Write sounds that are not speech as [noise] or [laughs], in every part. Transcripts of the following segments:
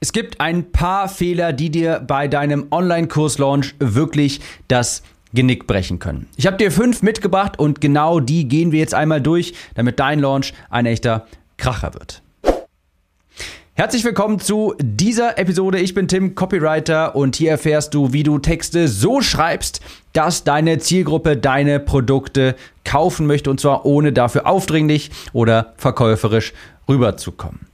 Es gibt ein paar Fehler, die dir bei deinem Online-Kurs-Launch wirklich das Genick brechen können. Ich habe dir fünf mitgebracht und genau die gehen wir jetzt einmal durch, damit dein Launch ein echter Kracher wird. Herzlich willkommen zu dieser Episode. Ich bin Tim, Copywriter und hier erfährst du, wie du Texte so schreibst, dass deine Zielgruppe deine Produkte kaufen möchte und zwar ohne dafür aufdringlich oder verkäuferisch rüberzukommen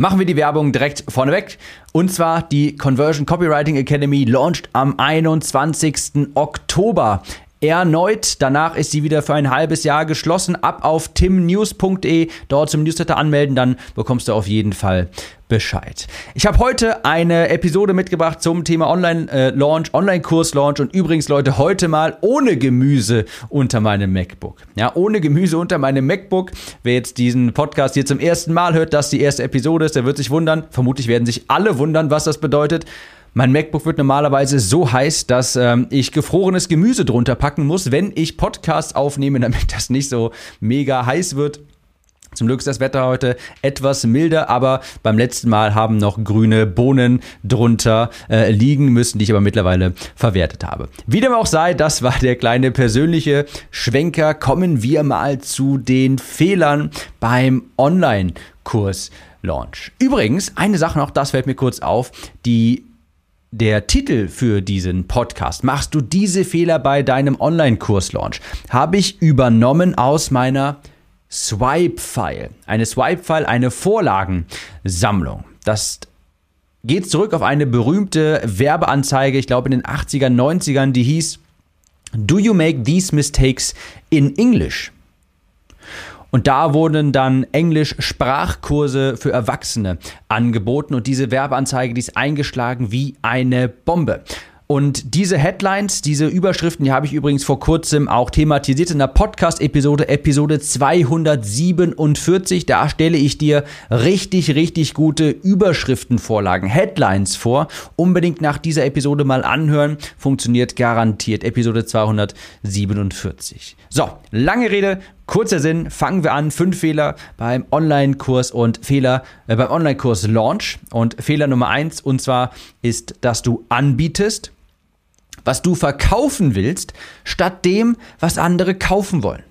machen wir die Werbung direkt vorneweg. Und zwar die Conversion Copywriting Academy launcht am 21. Oktober erneut. Danach ist sie wieder für ein halbes Jahr geschlossen. Ab auf timnews.de, dort zum Newsletter anmelden, dann bekommst du auf jeden Fall Bescheid. Ich habe heute eine Episode mitgebracht zum Thema Online-Launch, Online-Kurs-Launch und übrigens, Leute, heute mal ohne Gemüse unter meinem MacBook. Ja, ohne Gemüse unter meinem MacBook. Wer jetzt diesen Podcast hier zum ersten Mal hört, dass die erste Episode ist, der wird sich wundern. Vermutlich werden sich alle wundern, was das bedeutet. Mein MacBook wird normalerweise so heiß, dass ähm, ich gefrorenes Gemüse drunter packen muss, wenn ich Podcasts aufnehme, [laughs] damit das nicht so mega heiß wird. Zum Glück ist das Wetter heute etwas milder, aber beim letzten Mal haben noch grüne Bohnen drunter äh, liegen müssen, die ich aber mittlerweile verwertet habe. Wie dem auch sei, das war der kleine persönliche Schwenker. Kommen wir mal zu den Fehlern beim Online-Kurs. Launch. Übrigens, eine Sache noch, das fällt mir kurz auf, die der Titel für diesen Podcast, machst du diese Fehler bei deinem Online-Kurs-Launch, habe ich übernommen aus meiner Swipe-File. Eine Swipe-File, eine Vorlagensammlung. Das geht zurück auf eine berühmte Werbeanzeige, ich glaube in den 80er, 90ern, die hieß Do you make these mistakes in English? Und da wurden dann Englisch-Sprachkurse für Erwachsene angeboten und diese Werbeanzeige, die ist eingeschlagen wie eine Bombe. Und diese Headlines, diese Überschriften, die habe ich übrigens vor kurzem auch thematisiert in der Podcast-Episode, Episode 247. Da stelle ich dir richtig, richtig gute Überschriftenvorlagen, Headlines vor. Unbedingt nach dieser Episode mal anhören. Funktioniert garantiert. Episode 247. So, lange Rede, kurzer Sinn. Fangen wir an. Fünf Fehler beim Online-Kurs und Fehler äh, beim Online-Kurs Launch. Und Fehler Nummer eins, und zwar ist, dass du anbietest was du verkaufen willst, statt dem, was andere kaufen wollen.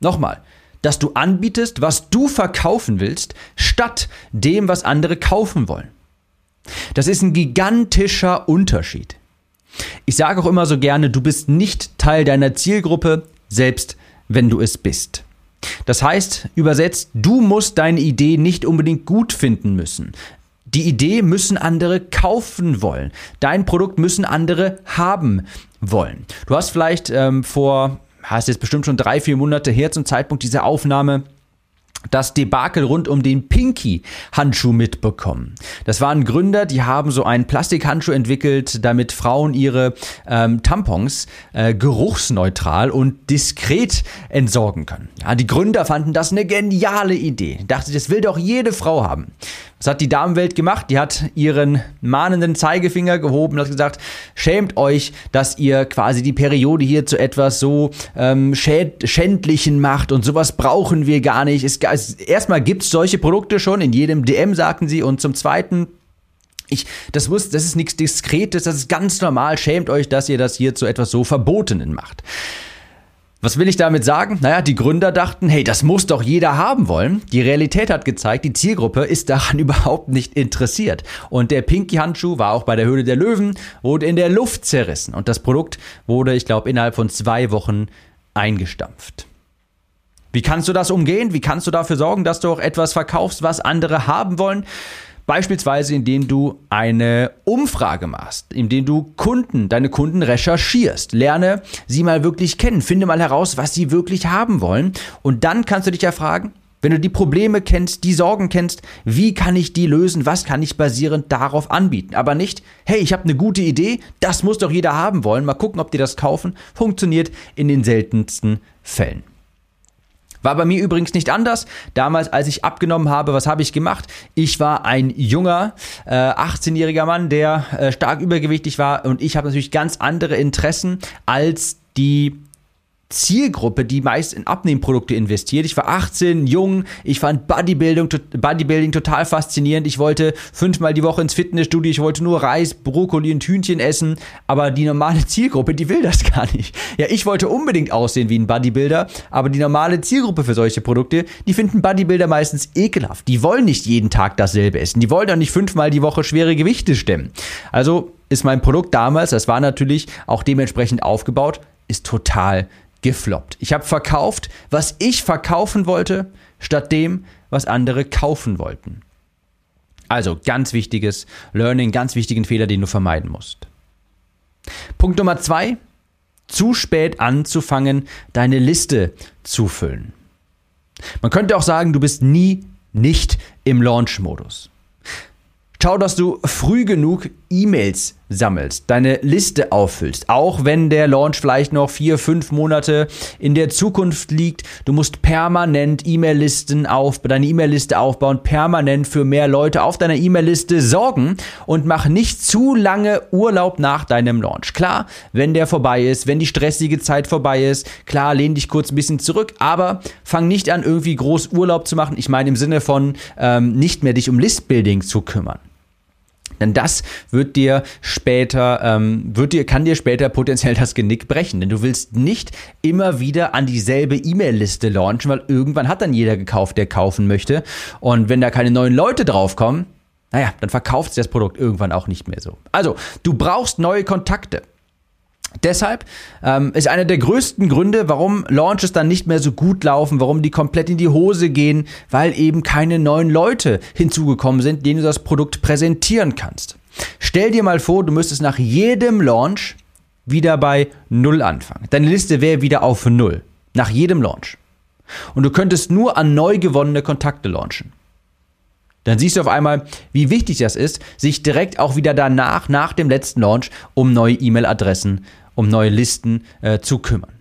Nochmal, dass du anbietest, was du verkaufen willst, statt dem, was andere kaufen wollen. Das ist ein gigantischer Unterschied. Ich sage auch immer so gerne, du bist nicht Teil deiner Zielgruppe, selbst wenn du es bist. Das heißt, übersetzt, du musst deine Idee nicht unbedingt gut finden müssen. Die Idee müssen andere kaufen wollen. Dein Produkt müssen andere haben wollen. Du hast vielleicht ähm, vor, hast jetzt bestimmt schon drei, vier Monate her zum Zeitpunkt dieser Aufnahme das Debakel rund um den Pinky-Handschuh mitbekommen. Das waren Gründer, die haben so einen Plastikhandschuh entwickelt, damit Frauen ihre ähm, Tampons äh, geruchsneutral und diskret entsorgen können. Ja, die Gründer fanden das eine geniale Idee. Dachte, das will doch jede Frau haben. Was hat die Damenwelt gemacht? Die hat ihren mahnenden Zeigefinger gehoben und hat gesagt, schämt euch, dass ihr quasi die Periode hier zu etwas so ähm, schändlichen macht und sowas brauchen wir gar nicht. Es, es, erstmal gibt es solche Produkte schon, in jedem DM sagten sie und zum Zweiten ich, das, muss, das ist nichts Diskretes, das ist ganz normal. Schämt euch, dass ihr das hier zu etwas so Verbotenen macht. Was will ich damit sagen? Naja, die Gründer dachten, hey, das muss doch jeder haben wollen. Die Realität hat gezeigt, die Zielgruppe ist daran [laughs] überhaupt nicht interessiert. Und der Pinky-Handschuh war auch bei der Höhle der Löwen, wurde in der Luft zerrissen. Und das Produkt wurde, ich glaube, innerhalb von zwei Wochen eingestampft. Wie kannst du das umgehen? Wie kannst du dafür sorgen, dass du auch etwas verkaufst, was andere haben wollen? Beispielsweise, indem du eine Umfrage machst, indem du Kunden, deine Kunden recherchierst. Lerne sie mal wirklich kennen. Finde mal heraus, was sie wirklich haben wollen. Und dann kannst du dich ja fragen, wenn du die Probleme kennst, die Sorgen kennst, wie kann ich die lösen? Was kann ich basierend darauf anbieten? Aber nicht, hey, ich habe eine gute Idee, das muss doch jeder haben wollen. Mal gucken, ob die das kaufen. Funktioniert in den seltensten Fällen. War bei mir übrigens nicht anders. Damals, als ich abgenommen habe, was habe ich gemacht? Ich war ein junger, äh, 18-jähriger Mann, der äh, stark übergewichtig war und ich habe natürlich ganz andere Interessen als die Zielgruppe, die meist in Abnehmprodukte investiert. Ich war 18, jung, ich fand Bodybuilding, Bodybuilding total faszinierend. Ich wollte fünfmal die Woche ins Fitnessstudio, ich wollte nur Reis, Brokkoli und Hühnchen essen, aber die normale Zielgruppe, die will das [laughs] gar nicht. Ja, ich wollte unbedingt aussehen wie ein Bodybuilder, aber die normale Zielgruppe für solche Produkte, die finden Bodybuilder meistens ekelhaft. Die wollen nicht jeden Tag dasselbe essen. Die wollen doch nicht fünfmal die Woche schwere Gewichte stemmen. Also ist mein Produkt damals, das war natürlich auch dementsprechend aufgebaut, ist total gefloppt. Ich habe verkauft, was ich verkaufen wollte, statt dem, was andere kaufen wollten. Also ganz wichtiges Learning, ganz wichtigen Fehler, den du vermeiden musst. Punkt Nummer zwei, zu spät anzufangen, deine Liste zu füllen. Man könnte auch sagen, du bist nie nicht im Launch-Modus. Schau, dass du früh genug E-Mails sammelst, deine Liste auffüllst, auch wenn der Launch vielleicht noch vier, fünf Monate in der Zukunft liegt. Du musst permanent E-Mail-Listen auf, deine E-Mail-Liste aufbauen, permanent für mehr Leute auf deiner E-Mail-Liste sorgen und mach nicht zu lange Urlaub nach deinem Launch. Klar, wenn der vorbei ist, wenn die stressige Zeit vorbei ist, klar, lehn dich kurz ein bisschen zurück, aber fang nicht an, irgendwie groß Urlaub zu machen. Ich meine im Sinne von ähm, nicht mehr dich um Listbuilding zu kümmern. Denn das wird dir später, ähm, wird dir, kann dir später potenziell das Genick brechen. Denn du willst nicht immer wieder an dieselbe E-Mail-Liste launchen, weil irgendwann hat dann jeder gekauft, der kaufen möchte. Und wenn da keine neuen Leute draufkommen, naja, dann verkauft sich das Produkt irgendwann auch nicht mehr so. Also, du brauchst neue Kontakte. Deshalb ähm, ist einer der größten Gründe, warum Launches dann nicht mehr so gut laufen, warum die komplett in die Hose gehen, weil eben keine neuen Leute hinzugekommen sind, denen du das Produkt präsentieren kannst. Stell dir mal vor, du müsstest nach jedem Launch wieder bei Null anfangen. Deine Liste wäre wieder auf Null. Nach jedem Launch. Und du könntest nur an neu gewonnene Kontakte launchen. Dann siehst du auf einmal, wie wichtig das ist, sich direkt auch wieder danach, nach dem letzten Launch, um neue E-Mail-Adressen um neue Listen äh, zu kümmern.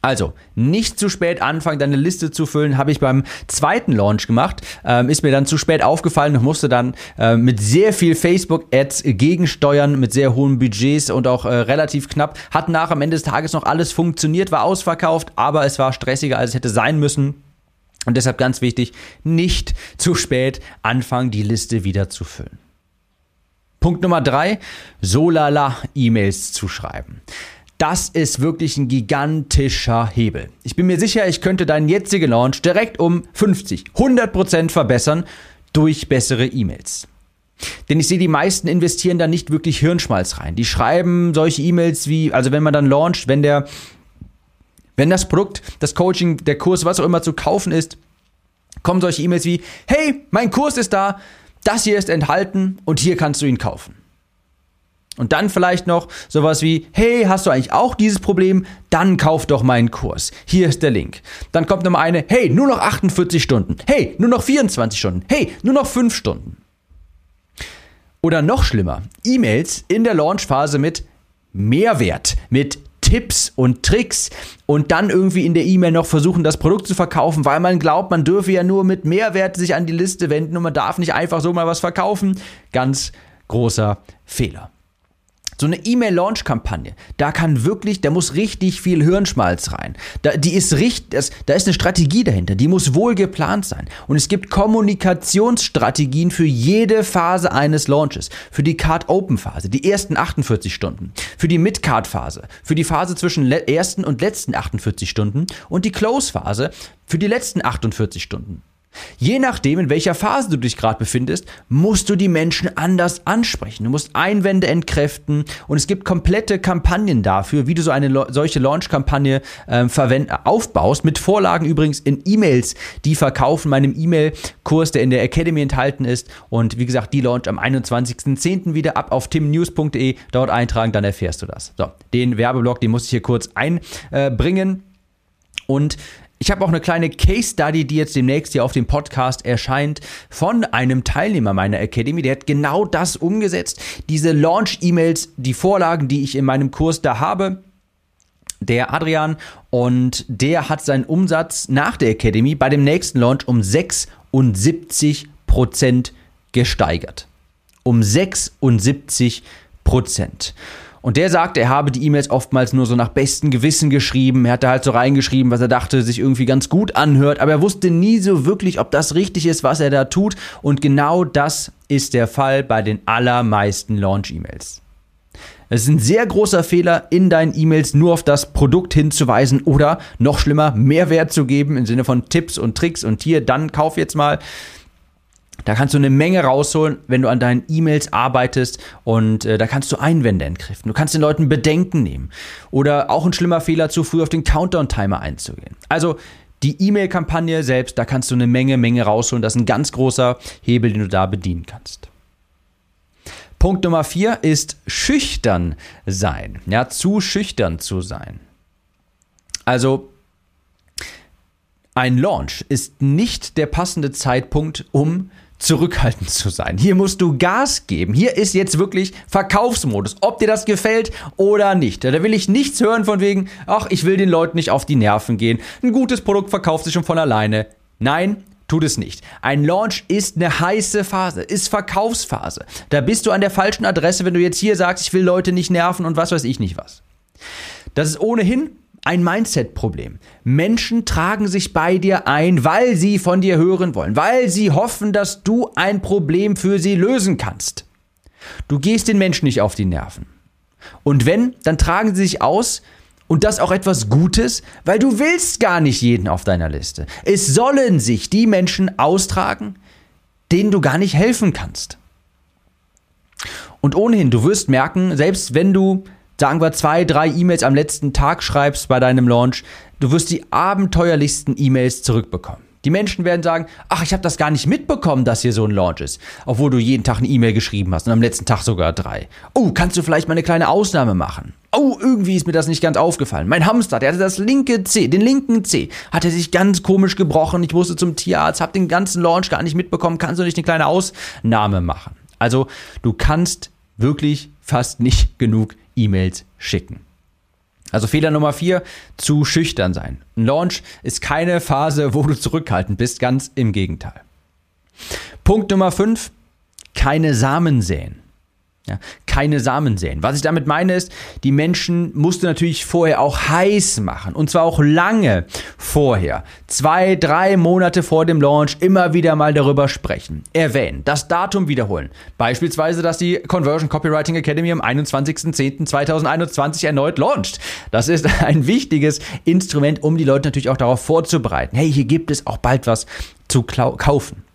Also, nicht zu spät anfangen, deine Liste zu füllen, habe ich beim zweiten Launch gemacht. Ähm, ist mir dann zu spät aufgefallen und musste dann äh, mit sehr viel Facebook-Ads gegensteuern, mit sehr hohen Budgets und auch äh, relativ knapp. Hat nach am Ende des Tages noch alles funktioniert, war ausverkauft, aber es war stressiger, als es hätte sein müssen. Und deshalb ganz wichtig, nicht zu spät anfangen, die Liste wieder zu füllen. Punkt Nummer drei, solala E-Mails zu schreiben. Das ist wirklich ein gigantischer Hebel. Ich bin mir sicher, ich könnte deinen jetzigen Launch direkt um 50, 100 Prozent verbessern durch bessere E-Mails. Denn ich sehe, die meisten investieren da nicht wirklich Hirnschmalz rein. Die schreiben solche E-Mails wie, also wenn man dann launcht, wenn der, wenn das Produkt, das Coaching, der Kurs, was auch immer zu kaufen ist, kommen solche E-Mails wie, hey, mein Kurs ist da, das hier ist enthalten und hier kannst du ihn kaufen. Und dann vielleicht noch sowas wie, hey, hast du eigentlich auch dieses Problem? Dann kauf doch meinen Kurs. Hier ist der Link. Dann kommt nochmal eine, hey, nur noch 48 Stunden. Hey, nur noch 24 Stunden. Hey, nur noch 5 Stunden. Oder noch schlimmer, E-Mails in der Launchphase mit Mehrwert, mit Tipps und Tricks und dann irgendwie in der E-Mail noch versuchen, das Produkt zu verkaufen, weil man glaubt, man dürfe ja nur mit Mehrwert sich an die Liste wenden und man darf nicht einfach so mal was verkaufen. Ganz großer Fehler. So eine E-Mail-Launch-Kampagne, da kann wirklich, da muss richtig viel Hirnschmalz rein. Da, die ist richtig, das, da ist eine Strategie dahinter, die muss wohl geplant sein. Und es gibt Kommunikationsstrategien für jede Phase eines Launches. Für die Card-Open-Phase, die ersten 48 Stunden. Für die Mid-Card-Phase, für die Phase zwischen ersten und letzten 48 Stunden. Und die Close-Phase für die letzten 48 Stunden. Je nachdem, in welcher Phase du dich gerade befindest, musst du die Menschen anders ansprechen. Du musst Einwände entkräften und es gibt komplette Kampagnen dafür, wie du so eine solche Launch-Kampagne äh, aufbaust. Mit Vorlagen übrigens in E-Mails, die verkaufen, meinem E-Mail-Kurs, der in der Academy enthalten ist. Und wie gesagt, die launch am 21.10. wieder ab auf timnews.de. Dort eintragen, dann erfährst du das. So, den Werbeblock, den muss ich hier kurz einbringen. Und ich habe auch eine kleine Case Study, die jetzt demnächst hier auf dem Podcast erscheint, von einem Teilnehmer meiner Academy. Der hat genau das umgesetzt. Diese Launch-E-Mails, die Vorlagen, die ich in meinem Kurs da habe, der Adrian, und der hat seinen Umsatz nach der Academy bei dem nächsten Launch um 76 Prozent gesteigert. Um 76 Prozent. Und der sagt, er habe die E-Mails oftmals nur so nach bestem Gewissen geschrieben. Er hatte halt so reingeschrieben, was er dachte, sich irgendwie ganz gut anhört. Aber er wusste nie so wirklich, ob das richtig ist, was er da tut. Und genau das ist der Fall bei den allermeisten Launch-E-Mails. Es ist ein sehr großer Fehler, in deinen E-Mails nur auf das Produkt hinzuweisen oder noch schlimmer, Mehrwert zu geben im Sinne von Tipps und Tricks und hier, dann kauf jetzt mal. Da kannst du eine Menge rausholen, wenn du an deinen E-Mails arbeitest und äh, da kannst du Einwände entkräften. Du kannst den Leuten Bedenken nehmen. Oder auch ein schlimmer Fehler, zu früh auf den Countdown-Timer einzugehen. Also die E-Mail-Kampagne selbst, da kannst du eine Menge, Menge rausholen. Das ist ein ganz großer Hebel, den du da bedienen kannst. Punkt Nummer vier ist schüchtern sein. Ja, zu schüchtern zu sein. Also ein Launch ist nicht der passende Zeitpunkt, um zurückhaltend zu sein. Hier musst du Gas geben. Hier ist jetzt wirklich Verkaufsmodus, ob dir das gefällt oder nicht. Da will ich nichts hören von wegen, ach, ich will den Leuten nicht auf die Nerven gehen. Ein gutes Produkt verkauft sich schon von alleine. Nein, tut es nicht. Ein Launch ist eine heiße Phase, ist Verkaufsphase. Da bist du an der falschen Adresse, wenn du jetzt hier sagst, ich will Leute nicht nerven und was weiß ich nicht was. Das ist ohnehin ein Mindset-Problem. Menschen tragen sich bei dir ein, weil sie von dir hören wollen, weil sie hoffen, dass du ein Problem für sie lösen kannst. Du gehst den Menschen nicht auf die Nerven. Und wenn, dann tragen sie sich aus und das auch etwas Gutes, weil du willst gar nicht jeden auf deiner Liste. Es sollen sich die Menschen austragen, denen du gar nicht helfen kannst. Und ohnehin, du wirst merken, selbst wenn du sagen wir, zwei, drei E-Mails am letzten Tag schreibst bei deinem Launch, du wirst die abenteuerlichsten E-Mails zurückbekommen. Die Menschen werden sagen, ach, ich habe das gar nicht mitbekommen, dass hier so ein Launch ist, obwohl du jeden Tag eine E-Mail geschrieben hast und am letzten Tag sogar drei. Oh, kannst du vielleicht mal eine kleine Ausnahme machen? Oh, irgendwie ist mir das nicht ganz aufgefallen. Mein Hamster, der hatte das linke C, den linken C, hat er sich ganz komisch gebrochen. Ich musste zum Tierarzt, habe den ganzen Launch gar nicht mitbekommen. Kannst du nicht eine kleine Ausnahme machen? Also, du kannst wirklich fast nicht genug E-Mails schicken. Also Fehler Nummer vier, zu schüchtern sein. Ein Launch ist keine Phase, wo du zurückhaltend bist, ganz im Gegenteil. Punkt Nummer fünf, keine Samen säen. Ja, keine Samen säen. Was ich damit meine ist, die Menschen musst du natürlich vorher auch heiß machen. Und zwar auch lange vorher. Zwei, drei Monate vor dem Launch immer wieder mal darüber sprechen. Erwähnen. Das Datum wiederholen. Beispielsweise, dass die Conversion Copywriting Academy am 21.10.2021 erneut launcht. Das ist [laughs] ein wichtiges Instrument, um die Leute natürlich auch darauf vorzubereiten. Hey, hier gibt es auch bald was zu kaufen.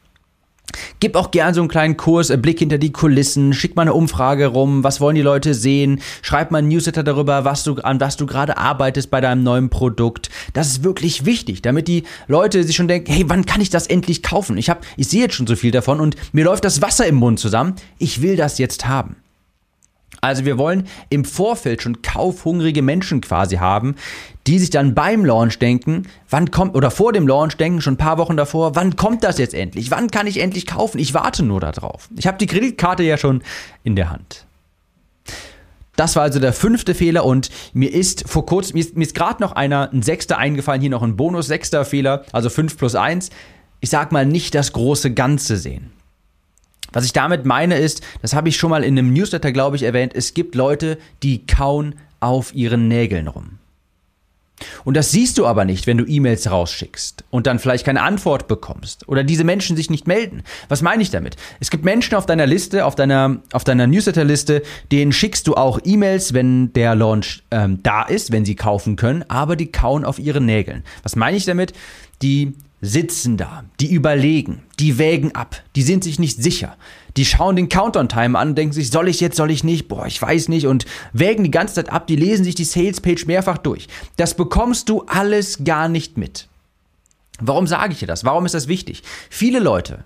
Gib auch gern so einen kleinen Kurs, einen Blick hinter die Kulissen, schick mal eine Umfrage rum, was wollen die Leute sehen, schreib mal ein Newsletter darüber, was du, an was du gerade arbeitest bei deinem neuen Produkt. Das ist wirklich wichtig, damit die Leute sich schon denken, hey, wann kann ich das endlich kaufen? Ich, hab, ich sehe jetzt schon so viel davon und mir läuft das Wasser im Mund zusammen. Ich will das jetzt haben. Also wir wollen im Vorfeld schon kaufhungrige Menschen quasi haben, die sich dann beim Launch denken, wann kommt, oder vor dem Launch denken, schon ein paar Wochen davor, wann kommt das jetzt endlich? Wann kann ich endlich kaufen? Ich warte nur darauf. Ich habe die Kreditkarte ja schon in der Hand. Das war also der fünfte Fehler und mir ist vor kurzem, mir ist, ist gerade noch einer, ein sechster eingefallen, hier noch ein Bonus, sechster Fehler, also fünf plus eins. Ich sag mal nicht das große Ganze sehen. Was ich damit meine ist, das habe ich schon mal in einem Newsletter, glaube ich, erwähnt, es gibt Leute, die kauen auf ihren Nägeln rum. Und das siehst du aber nicht, wenn du E-Mails rausschickst und dann vielleicht keine Antwort bekommst oder diese Menschen sich nicht melden. Was meine ich damit? Es gibt Menschen auf deiner Liste, auf deiner, auf deiner Newsletter-Liste, denen schickst du auch E-Mails, wenn der Launch ähm, da ist, wenn sie kaufen können, aber die kauen auf ihren Nägeln. Was meine ich damit? Die sitzen da, die überlegen, die wägen ab, die sind sich nicht sicher. Die schauen den Countdown-Time an und denken sich, soll ich jetzt, soll ich nicht, boah, ich weiß nicht und wägen die ganze Zeit ab, die lesen sich die Sales-Page mehrfach durch. Das bekommst du alles gar nicht mit. Warum sage ich dir das? Warum ist das wichtig? Viele Leute,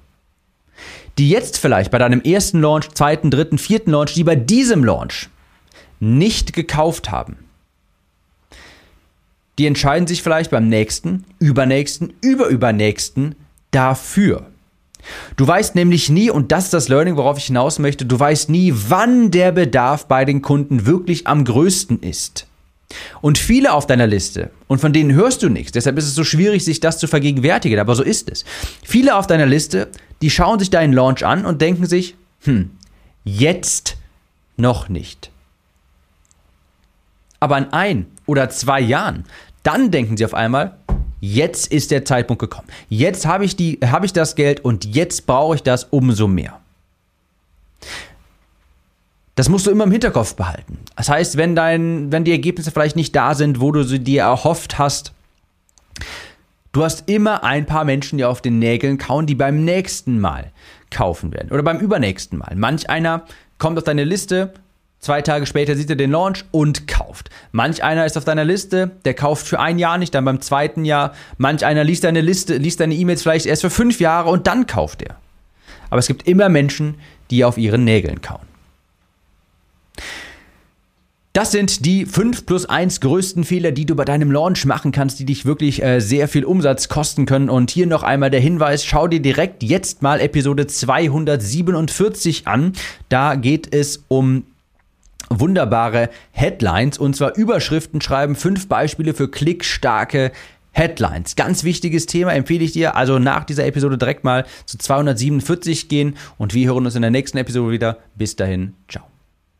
die jetzt vielleicht bei deinem ersten Launch, zweiten, dritten, vierten Launch, die bei diesem Launch nicht gekauft haben, die entscheiden sich vielleicht beim nächsten, übernächsten, überübernächsten dafür. Du weißt nämlich nie, und das ist das Learning, worauf ich hinaus möchte, du weißt nie, wann der Bedarf bei den Kunden wirklich am größten ist. Und viele auf deiner Liste, und von denen hörst du nichts, deshalb ist es so schwierig, sich das zu vergegenwärtigen, aber so ist es. Viele auf deiner Liste, die schauen sich deinen Launch an und denken sich, hm, jetzt noch nicht. Aber in ein oder zwei Jahren, dann denken sie auf einmal, jetzt ist der Zeitpunkt gekommen. Jetzt habe ich, habe ich das Geld und jetzt brauche ich das umso mehr. Das musst du immer im Hinterkopf behalten. Das heißt, wenn, dein, wenn die Ergebnisse vielleicht nicht da sind, wo du sie dir erhofft hast, du hast immer ein paar Menschen, die auf den Nägeln kauen, die beim nächsten Mal kaufen werden oder beim übernächsten Mal. Manch einer kommt auf deine Liste, zwei Tage später sieht er den Launch und kauft. Manch einer ist auf deiner Liste, der kauft für ein Jahr nicht, dann beim zweiten Jahr. Manch einer liest deine Liste, liest deine E-Mails vielleicht erst für fünf Jahre und dann kauft er. Aber es gibt immer Menschen, die auf ihren Nägeln kauen. Das sind die 5 plus 1 größten Fehler, die du bei deinem Launch machen kannst, die dich wirklich äh, sehr viel Umsatz kosten können. Und hier noch einmal der Hinweis, schau dir direkt jetzt mal Episode 247 an. Da geht es um wunderbare Headlines und zwar Überschriften schreiben, fünf Beispiele für klickstarke Headlines. Ganz wichtiges Thema, empfehle ich dir. Also nach dieser Episode direkt mal zu 247 gehen und wir hören uns in der nächsten Episode wieder. Bis dahin, ciao.